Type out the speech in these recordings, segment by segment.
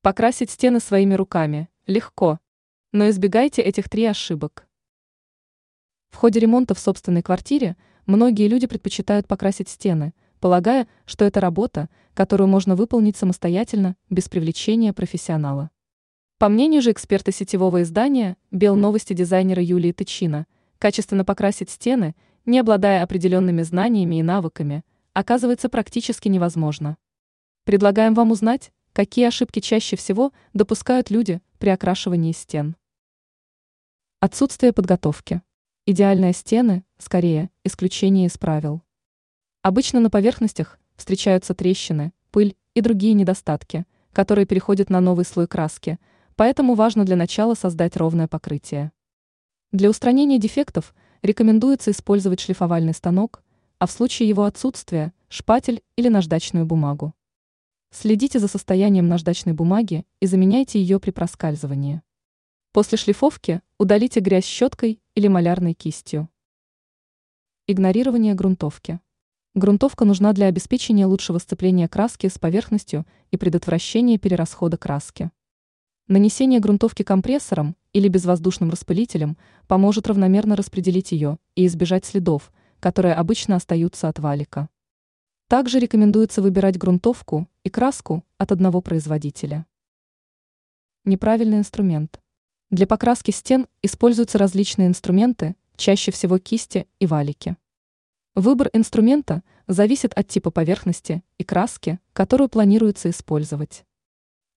Покрасить стены своими руками легко, но избегайте этих три ошибок. В ходе ремонта в собственной квартире многие люди предпочитают покрасить стены, полагая, что это работа, которую можно выполнить самостоятельно, без привлечения профессионала. По мнению же эксперта сетевого издания «Бел новости» дизайнера Юлии Тычина, качественно покрасить стены, не обладая определенными знаниями и навыками, оказывается практически невозможно. Предлагаем вам узнать, какие ошибки чаще всего допускают люди при окрашивании стен. Отсутствие подготовки. Идеальные стены, скорее, исключение из правил. Обычно на поверхностях встречаются трещины, пыль и другие недостатки, которые переходят на новый слой краски, поэтому важно для начала создать ровное покрытие. Для устранения дефектов рекомендуется использовать шлифовальный станок, а в случае его отсутствия – шпатель или наждачную бумагу. Следите за состоянием наждачной бумаги и заменяйте ее при проскальзывании. После шлифовки удалите грязь щеткой или малярной кистью. Игнорирование грунтовки. Грунтовка нужна для обеспечения лучшего сцепления краски с поверхностью и предотвращения перерасхода краски. Нанесение грунтовки компрессором или безвоздушным распылителем поможет равномерно распределить ее и избежать следов, которые обычно остаются от валика. Также рекомендуется выбирать грунтовку и краску от одного производителя. Неправильный инструмент. Для покраски стен используются различные инструменты, чаще всего кисти и валики. Выбор инструмента зависит от типа поверхности и краски, которую планируется использовать.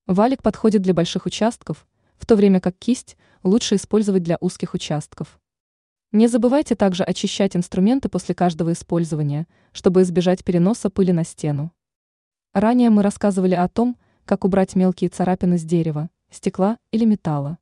Валик подходит для больших участков, в то время как кисть лучше использовать для узких участков. Не забывайте также очищать инструменты после каждого использования, чтобы избежать переноса пыли на стену. Ранее мы рассказывали о том, как убрать мелкие царапины с дерева, стекла или металла.